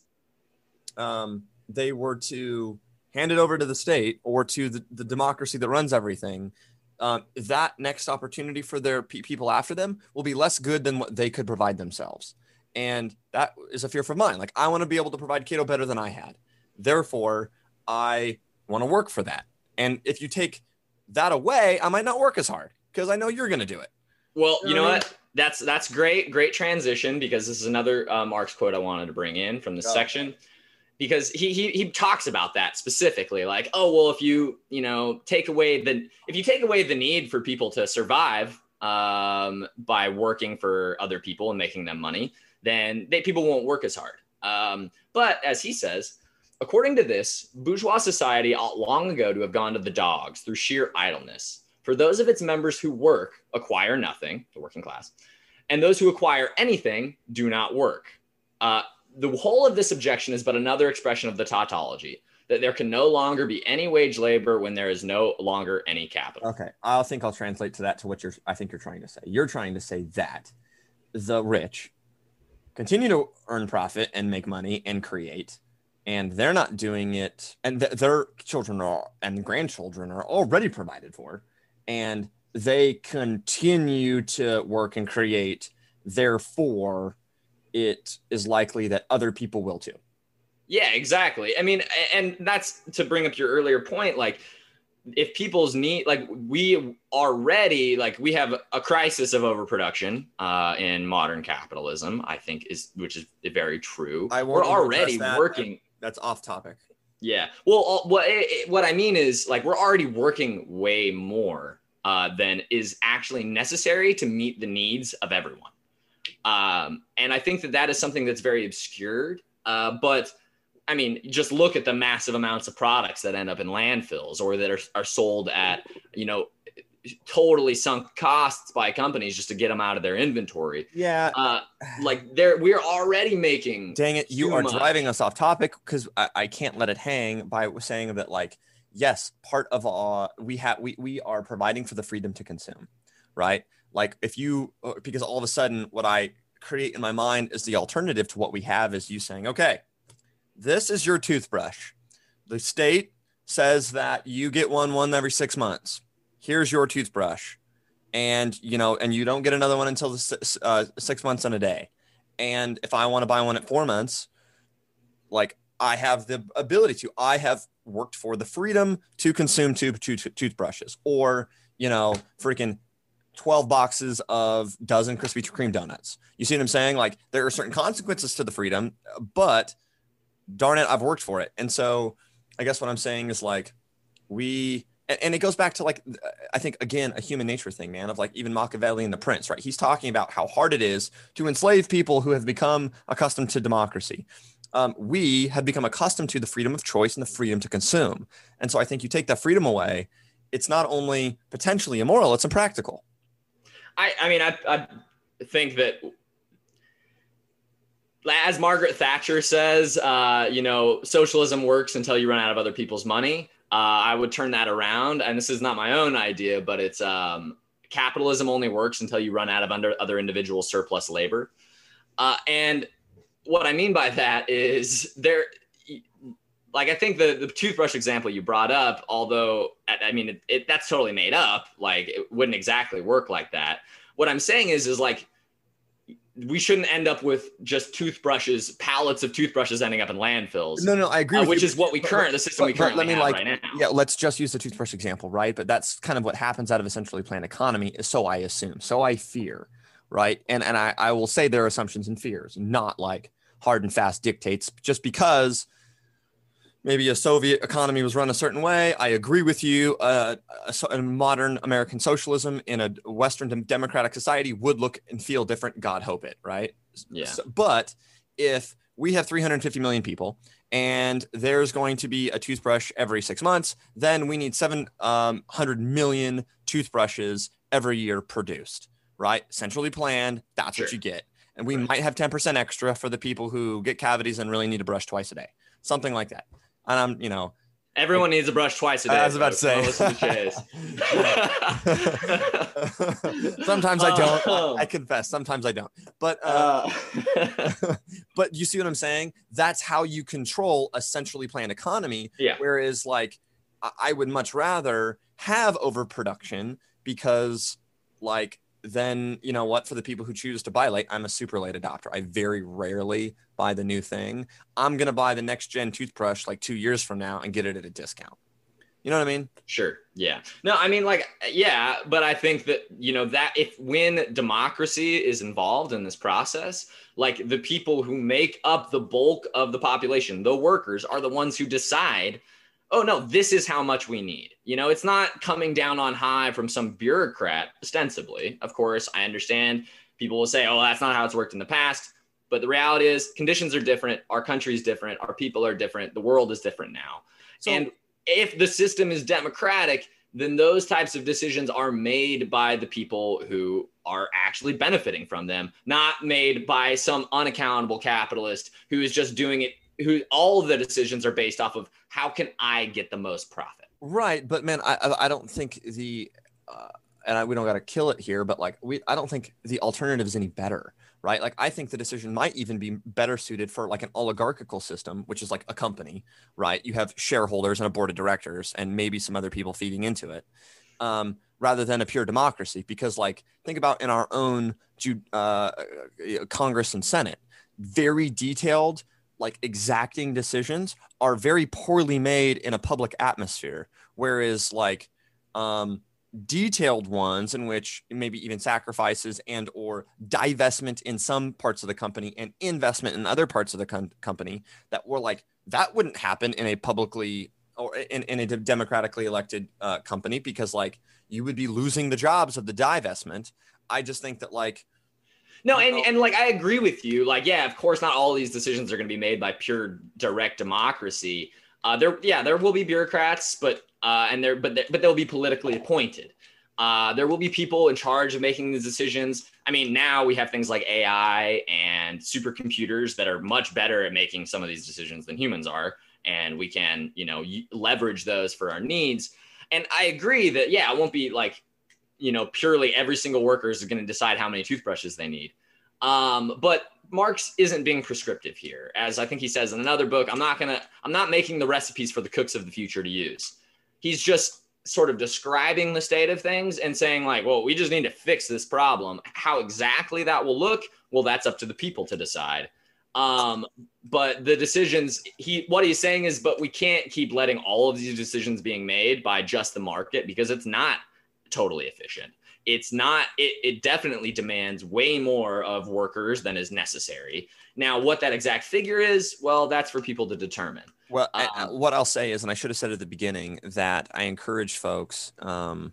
um, they were to hand it over to the state or to the, the democracy that runs everything, um, that next opportunity for their pe- people after them will be less good than what they could provide themselves. And that is a fear for mine. Like, I want to be able to provide Cato better than I had. Therefore, I want to work for that. And if you take that away, I might not work as hard because I know you're going to do it. Well, you You know know what I what? That's that's great, great transition because this is another uh, Marx quote I wanted to bring in from this Go. section because he, he he talks about that specifically, like, oh well, if you you know take away the if you take away the need for people to survive um, by working for other people and making them money, then they people won't work as hard. Um, but as he says, according to this, bourgeois society ought long ago to have gone to the dogs through sheer idleness. For those of its members who work acquire nothing, the working class, and those who acquire anything do not work. Uh, the whole of this objection is but another expression of the tautology that there can no longer be any wage labor when there is no longer any capital. Okay, I think I'll translate to that to what you're. I think you're trying to say. You're trying to say that the rich continue to earn profit and make money and create, and they're not doing it, and th- their children are and grandchildren are already provided for, and they continue to work and create. Therefore, it is likely that other people will too. Yeah, exactly. I mean, and that's to bring up your earlier point. Like, if people's need, like, we already, like, we have a crisis of overproduction uh, in modern capitalism. I think is, which is very true. I We're already that. working. That's off topic. Yeah. Well, all- what it- what I mean is like we're already working way more uh, than is actually necessary to meet the needs of everyone. Um, and I think that that is something that's very obscured. Uh, but I mean, just look at the massive amounts of products that end up in landfills or that are, are sold at, you know, totally sunk costs by companies just to get them out of their inventory. Yeah, Uh, like there, we're already making Dang it, you are much. driving us off topic because I, I can't let it hang by saying that like yes, part of uh we have we we are providing for the freedom to consume, right? Like if you uh, because all of a sudden what I create in my mind is the alternative to what we have is you saying, okay, this is your toothbrush. The state says that you get one one every six months. Here's your toothbrush, and you know, and you don't get another one until the six, uh, six months and a day. And if I want to buy one at four months, like I have the ability to, I have worked for the freedom to consume two, two, two toothbrushes or, you know, freaking 12 boxes of dozen Krispy Kreme donuts. You see what I'm saying? Like there are certain consequences to the freedom, but darn it, I've worked for it. And so I guess what I'm saying is like, we, and, it goes back to like, I think again, a human nature thing, man, of like even Machiavelli and the prince, right? He's talking about how hard it is to enslave people who have become accustomed to democracy. Um, we have become accustomed to the freedom of choice and the freedom to consume. And so I think you take that freedom away, it's not only potentially immoral, it's impractical. I, I mean, I, I think that as Margaret Thatcher says, uh, you know, socialism works until you run out of other people's money. Uh, I would turn that around, and this is not my own idea, but it's um, capitalism only works until you run out of under other individual surplus labor. Uh, and what I mean by that is there, like I think the the toothbrush example you brought up, although I mean it, it, that's totally made up. Like it wouldn't exactly work like that. What I'm saying is is like we shouldn't end up with just toothbrushes, pallets of toothbrushes ending up in landfills. No, no, I agree. Uh, which you. is what we current the system but, we currently let me have like, right now. Yeah, let's just use the toothbrush example, right? But that's kind of what happens out of a centrally planned economy. So I assume, so I fear, right? And and I I will say there are assumptions and fears, not like hard and fast dictates. Just because maybe a Soviet economy was run a certain way. I agree with you. Uh, a, a modern American socialism in a Western democratic society would look and feel different. God hope it, right? Yeah. So, but if we have 350 million people and there's going to be a toothbrush every six months, then we need 700 million toothbrushes every year produced, right? Centrally planned. That's Sure. what you get. And we Right. might have 10% extra for the people who get cavities and really need to brush twice a day, something like that. And I'm, you know, Everyone needs a brush twice a day. I was about to say. To sometimes I don't. Oh. I, I confess. Sometimes I don't. But uh, Uh, but you see what I'm saying? That's how you control a centrally planned economy. Yeah. Whereas, like, I would much rather have overproduction because, like, then you know what? For the people who choose to buy late, I'm a super late adopter. I very rarely buy the new thing. I'm gonna buy the next gen toothbrush like two years from now and get it at a discount. You know what I mean? Sure. Yeah. No, I mean, like, yeah, but I think that, you know, that if when democracy is involved in this process, like the people who make up the bulk of the population, the workers, are the ones who decide, oh, no, this is how much we need. You know, it's not coming down on high from some bureaucrat, ostensibly. Of course, I understand people will say, oh, that's not how it's worked in the past. But the reality is, conditions are different. Our country is different. Our people are different. The world is different now. So, and if the system is democratic, then those types of decisions are made by the people who are actually benefiting from them, not made by some unaccountable capitalist who is just doing it. Who all of the decisions are based off of how can I get the most profit? Right, but man, I I- don't think the uh, and I, we don't got to kill it here, but like we I don't think the alternative is any better, right? Like I think the decision might even be better suited for like an oligarchical system, which is like a company, right? You have shareholders and a board of directors, and maybe some other people feeding into it, um, rather than a pure democracy. Because like think about in our own uh, uh, Congress and Senate, very detailed like exacting decisions are very poorly made in a public atmosphere. Whereas like um detailed ones in which maybe even sacrifices and or divestment in some parts of the company and investment in other parts of the com- company that were like that wouldn't happen in a publicly or in, in a de- democratically elected uh, company because like you would be losing the jobs of the divestment. I just think that like No, and, and like I agree with you. Like, yeah, of course, not all these decisions are going to be made by pure direct democracy. Uh, there, yeah, there will be bureaucrats, but uh, and there, but there, but they'll be politically appointed. Uh, there will be people in charge of making these decisions. I mean, now we have things like AI and supercomputers that are much better at making some of these decisions than humans are, and we can, you know, y- leverage those for our needs. And I agree that yeah, it won't be like you know, purely every single worker is going to decide how many toothbrushes they need. Um, but Marx isn't being prescriptive here, as I think he says in another book. I'm not gonna, I'm not making the recipes for the cooks of the future to use. He's just sort of describing the state of things and saying like, well, we just need to fix this problem. How exactly that will look, well, that's up to the people to decide. Um, but the decisions he what he's saying is, but we can't keep letting all of these decisions being made by just the market because it's not totally efficient. It's not, it, it definitely demands way more of workers than is necessary. Now, what that exact figure is, well, that's for people to determine. Well, I- I- Um, what I'll say is, and I should have said at the beginning, that I encourage folks um,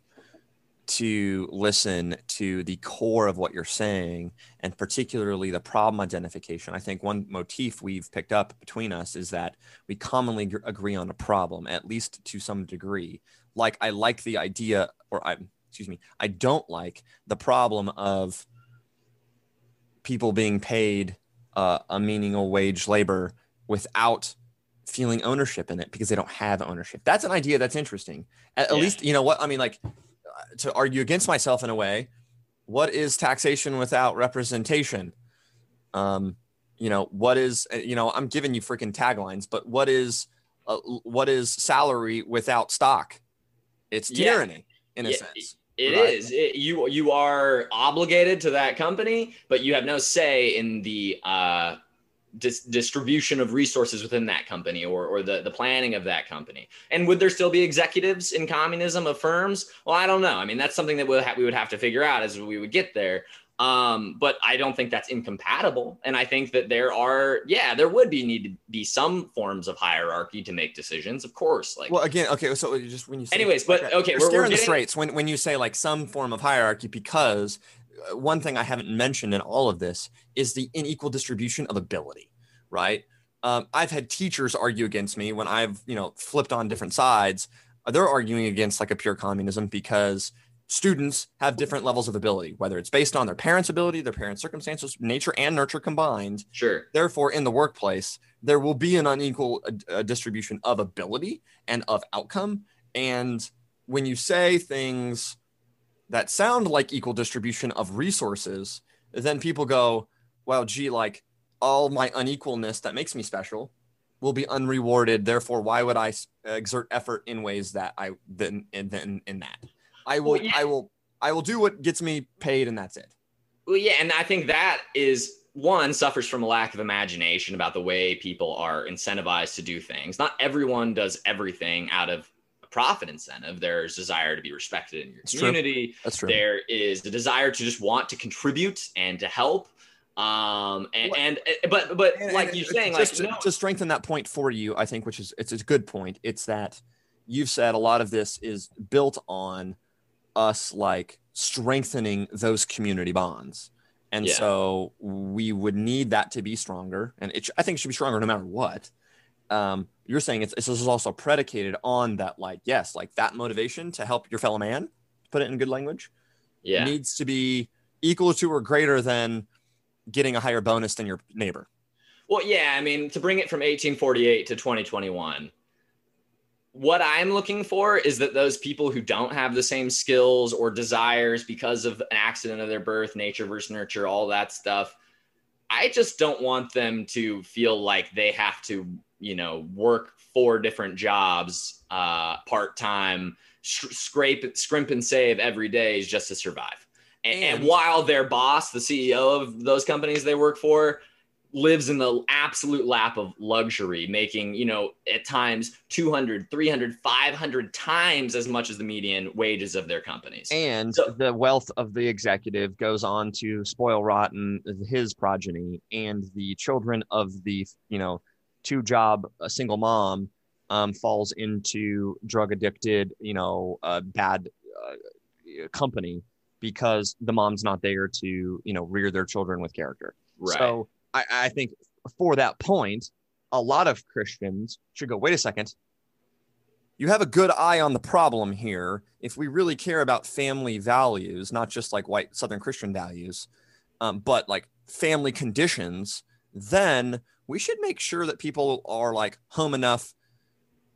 to listen to the core of what you're saying, and particularly the problem identification. I think one motif we've picked up between us is that we commonly gr- agree on a problem, at least to some degree. Like, I like the idea, or I, excuse me, I don't like the problem of people being paid uh, a meaningful wage labor without feeling ownership in it because they don't have ownership. That's an idea that's interesting. At, at Yeah. least, you know what? I mean, like, to argue against myself in a way, what is taxation without representation? Um, you know, what is uh, you know, I'm giving you freaking taglines, but what is uh, what is salary without stock? It's tyranny yeah. in a yeah. sense. It right. is. It, you you are obligated to that company, but you have no say in the uh, dis- distribution of resources within that company or or the the planning of that company. And would there still be executives in communism of firms? Well, I don't know. I mean, that's something that we'll ha- we would have to figure out as we would get there. Um, but I don't think that's incompatible. And I think that there are, yeah, there would be need to be some forms of hierarchy to make decisions, of course. Like, well, again, okay, so just when you say, anyways, but okay, we're, we're getting, the straits when when you say like some form of hierarchy, because one thing I haven't mentioned in all of this is the unequal distribution of ability, right? Um, I've had teachers argue against me when I've you know flipped on different sides. They're arguing against like a pure communism because students have different levels of ability, whether it's based on their parents' ability, their parents' circumstances, nature and nurture combined. Sure. Therefore, in the workplace, there will be an unequal uh, uh, distribution of ability and of outcome. And when you say things that sound like equal distribution of resources, then people go, well, gee, like all my unequalness that makes me special will be unrewarded. Therefore, why would I exert effort in ways that I then in, in, in that? I will, well, yeah. I will, I will do what gets me paid, and that's it. Well, yeah, and I think that is one suffers from a lack of imagination about the way people are incentivized to do things. Not everyone does everything out of profit incentive. There's desire to be respected in your That's community. True. That's true. There is the desire to just want to contribute and to help. Um and, and but but and, like and you're saying, just like to, to strengthen that point for you, I think, which is it's a good point. It's that you've said a lot of this is built on us like strengthening those community bonds. And yeah. so we would need that to be stronger. And it, I think it should be stronger no matter what. Um, you're saying it's, this is also predicated on that, like, yes, like that motivation to help your fellow man, put it in good language, yeah. needs to be equal to or greater than getting a higher bonus than your neighbor. Well, yeah. I mean, to bring it from 1848 to 2021, what I'm looking for is that those people who don't have the same skills or desires because of an accident of their birth, nature versus nurture, all that stuff, I just don't want them to feel like they have to, you know, work four different jobs uh, part time, sh- scrape, scrimp, and save every day just to survive. And, and, and while their boss, the CEO of those companies they work for, lives in the absolute lap of luxury making you know at times 200 300 500 times as much as the median wages of their companies and so, the wealth of the executive goes on to spoil rotten his progeny and the children of the you know two job a single mom um, falls into drug addicted you know uh, bad uh, company because the mom's not there to you know rear their children with character right so I, I think for that point, a lot of Christians should go, wait a second. You have a good eye on the problem here. If we really care about family values, not just like white Southern Christian values, um, but like family conditions, then we should make sure that people are like home enough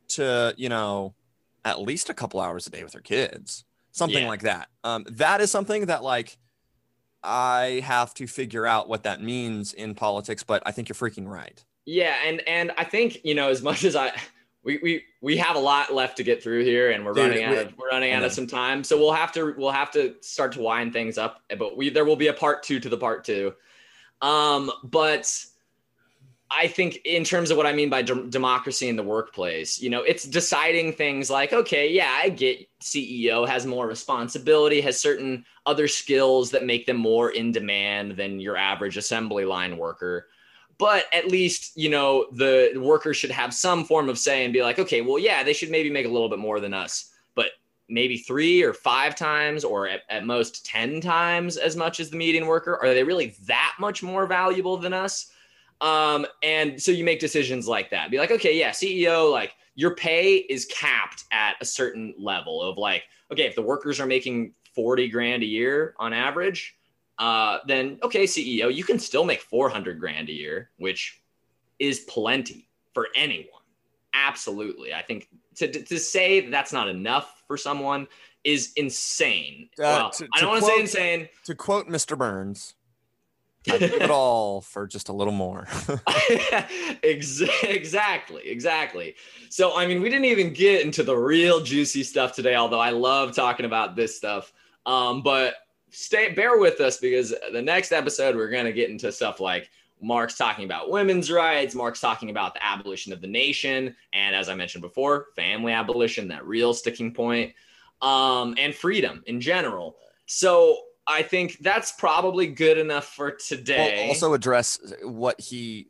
to, you know, at least a couple hours a day with their kids, something yeah. like that. Um, that is something that like I have to figure out what that means in politics, but I think you're freaking right. Yeah, and and I think you know as much as I we we we have a lot left to get through here, and we're Dude, running out we, of we're running out of some time, so we'll have to we'll have to start to wind things up. But we there will be a part two to the part two. Um, but I think in terms of what I mean by de- democracy in the workplace, you know, it's deciding things like, okay, yeah, I get CEO has more responsibility, has certain other skills that make them more in demand than your average assembly line worker. But at least, you know, the workers should have some form of say and be like, okay, well, yeah, they should maybe make a little bit more than us, but maybe three or five times or at, at most 10 times as much as the median worker. Are they really that much more valuable than us? Um, and so you make decisions like that. Be like, okay, yeah, CEO, like your pay is capped at a certain level of like, okay, if the workers are making 40 grand a year on average, uh, then okay, CEO, you can still make 400 grand a year, which is plenty for anyone. absolutely. I think to to say that's not enough for someone is insane. Uh, well, to, I don't want to say insane. To quote Mr. Burns, I give it all for just a little more. exactly, exactly. So, I mean, we didn't even get into the real juicy stuff today, although I love talking about this stuff. Um, but stay, bear with us because the next episode we're going to get into stuff like Marx talking about women's rights. Marx talking about the abolition of the nation, and as I mentioned before, family abolition, that real sticking point, um, and freedom in general. So I think that's probably good enough for today. We'll also address what he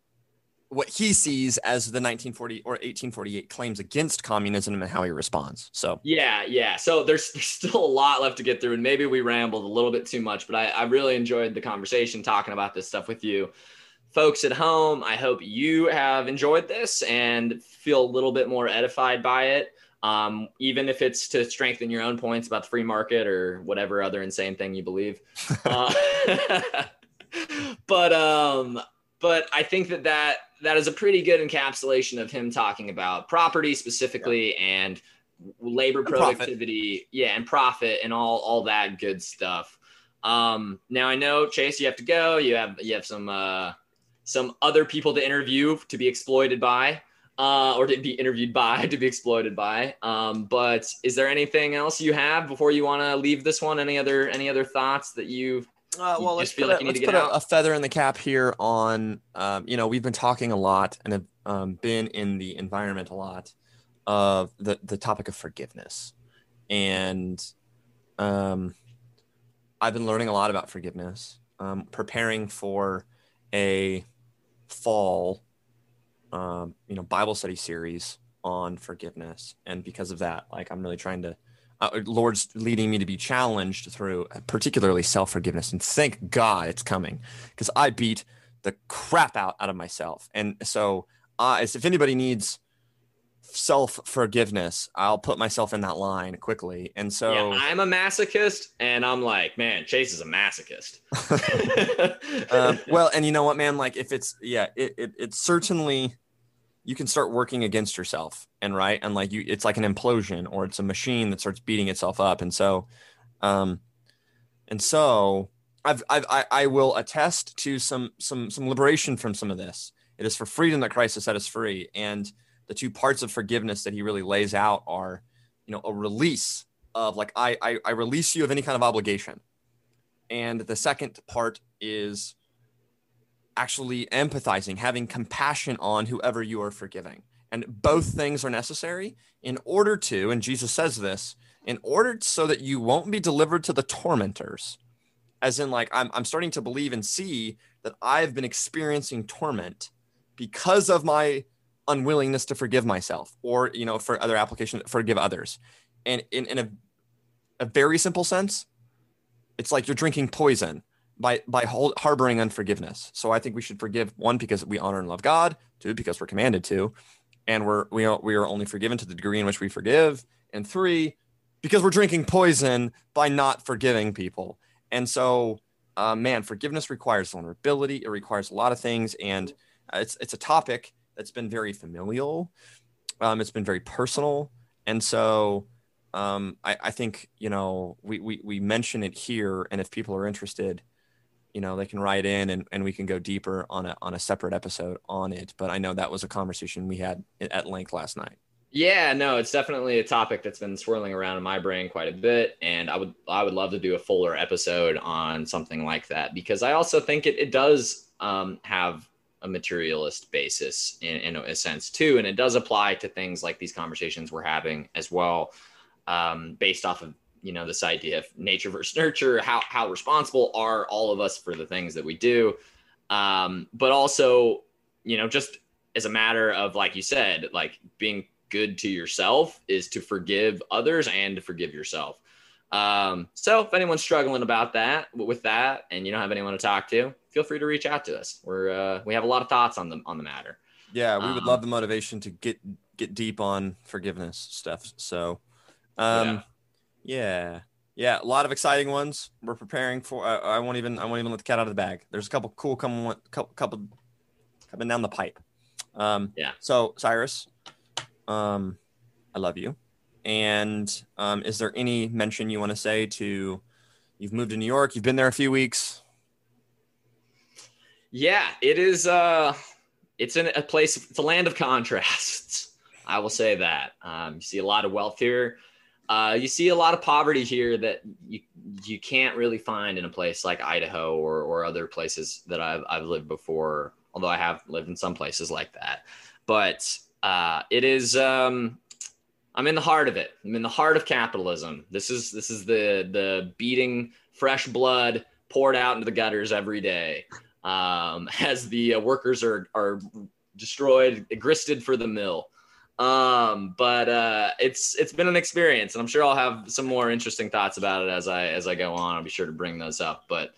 what he sees as the 1940 or 1848 claims against communism and how he responds. So yeah, yeah. So there's, there's still a lot left to get through, and maybe we rambled a little bit too much, but I, I really enjoyed the conversation talking about this stuff with you. Folks at home, I hope you have enjoyed this and feel a little bit more edified by it um, even if it's to strengthen your own points about the free market or whatever other insane thing you believe. uh, but um, but I think that that that is a pretty good encapsulation of him talking about property specifically yeah. and labor and productivity, profit. yeah, and profit and all all that good stuff. Um, now I know Chase, you have to go. You have you have some uh, some other people to interview to be exploited by uh, or to be interviewed by, to be exploited by. Um, but is there anything else you have before you want to leave this one? Any other any other thoughts that you? Uh, well, let's feel like a, to get a, a, feather in the cap here on. Um, you know, we've been talking a lot and have um, been in the environment a lot of the the topic of forgiveness, and um, I've been learning a lot about forgiveness, um, preparing for a fall um, you know Bible study series on forgiveness, and because of that, like I'm really trying to. Uh, Lord's leading me to be challenged through particularly self forgiveness, and thank God it's coming because I beat the crap out out of myself, and so uh, if anybody needs self forgiveness, I'll put myself in that line quickly. And so yeah, I'm a masochist, and I'm like, man, Chase is a masochist. um, well, and you know what, man? Like, if it's yeah, it, it it's certainly you can start working against yourself, and right, and like you, it's like an implosion, or it's a machine that starts beating itself up, and so, um, and so. I've, I've, I, I will attest to some some some liberation from some of this. It is for freedom that Christ has set us free, and the two parts of forgiveness that he really lays out are, you know, a release of like I, I, I release you of any kind of obligation, and the second part is actually empathizing, having compassion on whoever you are forgiving. And both things are necessary in order to, and Jesus says this, in order so that you won't be delivered to the tormentors. As in, like, I'm, I'm starting to believe and see that I've been experiencing torment because of my unwillingness to forgive myself or you know for other application forgive others. And in, in a, a very simple sense it's like you're drinking poison by by harboring unforgiveness. So i think we should forgive one because we honor and love god two because we're commanded to and we're we are, we are only forgiven to the degree in which we forgive and three because we're drinking poison by not forgiving people. And so uh, man forgiveness requires vulnerability it requires a lot of things and it's it's a topic that's been very familial. Um, it's been very personal, and so um, I, I, think you know we, we we mention it here, and if people are interested, you know they can write in, and, and we can go deeper on a on a separate episode on it. But I know that was a conversation we had at length last night. Yeah, no, it's definitely a topic that's been swirling around in my brain quite a bit, and I would I would love to do a fuller episode on something like that because I also think it it does um, have a materialist basis in, in, a sense too. And it does apply to things like these conversations we're having as well um, based off of you know this idea of nature versus nurture how how responsible are all of us for the things that we do. Um, but also you know just as a matter of like you said like being good to yourself is to forgive others and to forgive yourself. Um, so if anyone's struggling about that with that and you don't have anyone to talk to feel free to reach out to us. We're uh, we have a lot of thoughts on the on the matter. Yeah, we would um, love the motivation to get get deep on forgiveness stuff. So, um, yeah. yeah. yeah, a lot of exciting ones. We're preparing for. Uh, I won't even. I won't even let the cat out of the bag. There's a couple cool coming. Couple, couple coming down the pipe. Um, yeah. So Cyrus, um, I love you. And um, is there any mention you want to say to? You've moved to New York. You've been there a few weeks. Yeah, it is. Uh, it's in a place. It's a land of contrasts. I will say that. Um, you see a lot of wealth here. Uh, you see a lot of poverty here that you you can't really find in a place like Idaho or or other places that I've I've lived before. Although I have lived in some places like that, but uh, it is. Um, I'm in the heart of it. I'm in the heart of capitalism. This is this is the the beating fresh blood poured out into the gutters every day um, as the uh, workers are are destroyed, gristed for the mill. Um, but uh, it's it's been an experience, and I'm sure I'll have some more interesting thoughts about it as I as I go on. I'll be sure to bring those up. But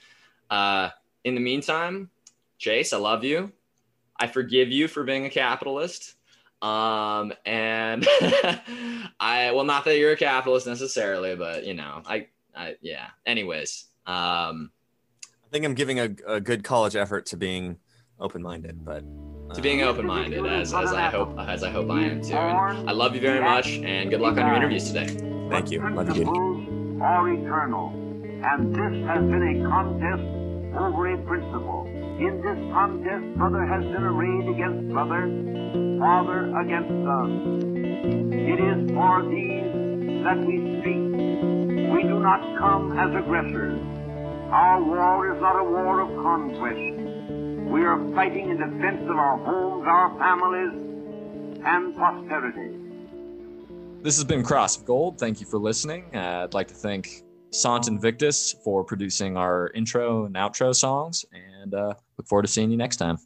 uh, in the meantime, Chase, I love you. I forgive you for being a capitalist. Um, and I well, not that you're a capitalist necessarily, but you know, I, I yeah. Anyways, um, I think I'm giving a, a good college effort to being open-minded, but to being um, open-minded as, as I hope as I hope I am too. And I love you very much, and good luck on your interviews today. Thank you. Love you, Judy. Are eternal, and this has been a contest over a principle. In this contest, brother has been arrayed against brother, father against son. It is for these that we speak. We do not come as aggressors. Our war is not a war of conquest. We are fighting in defense of our homes, our families, and posterity. This has been Cross of Gold. Thank you for listening. Uh, I'd like to thank Sant Invictus for producing our intro and outro songs, and uh, look forward to seeing you next time.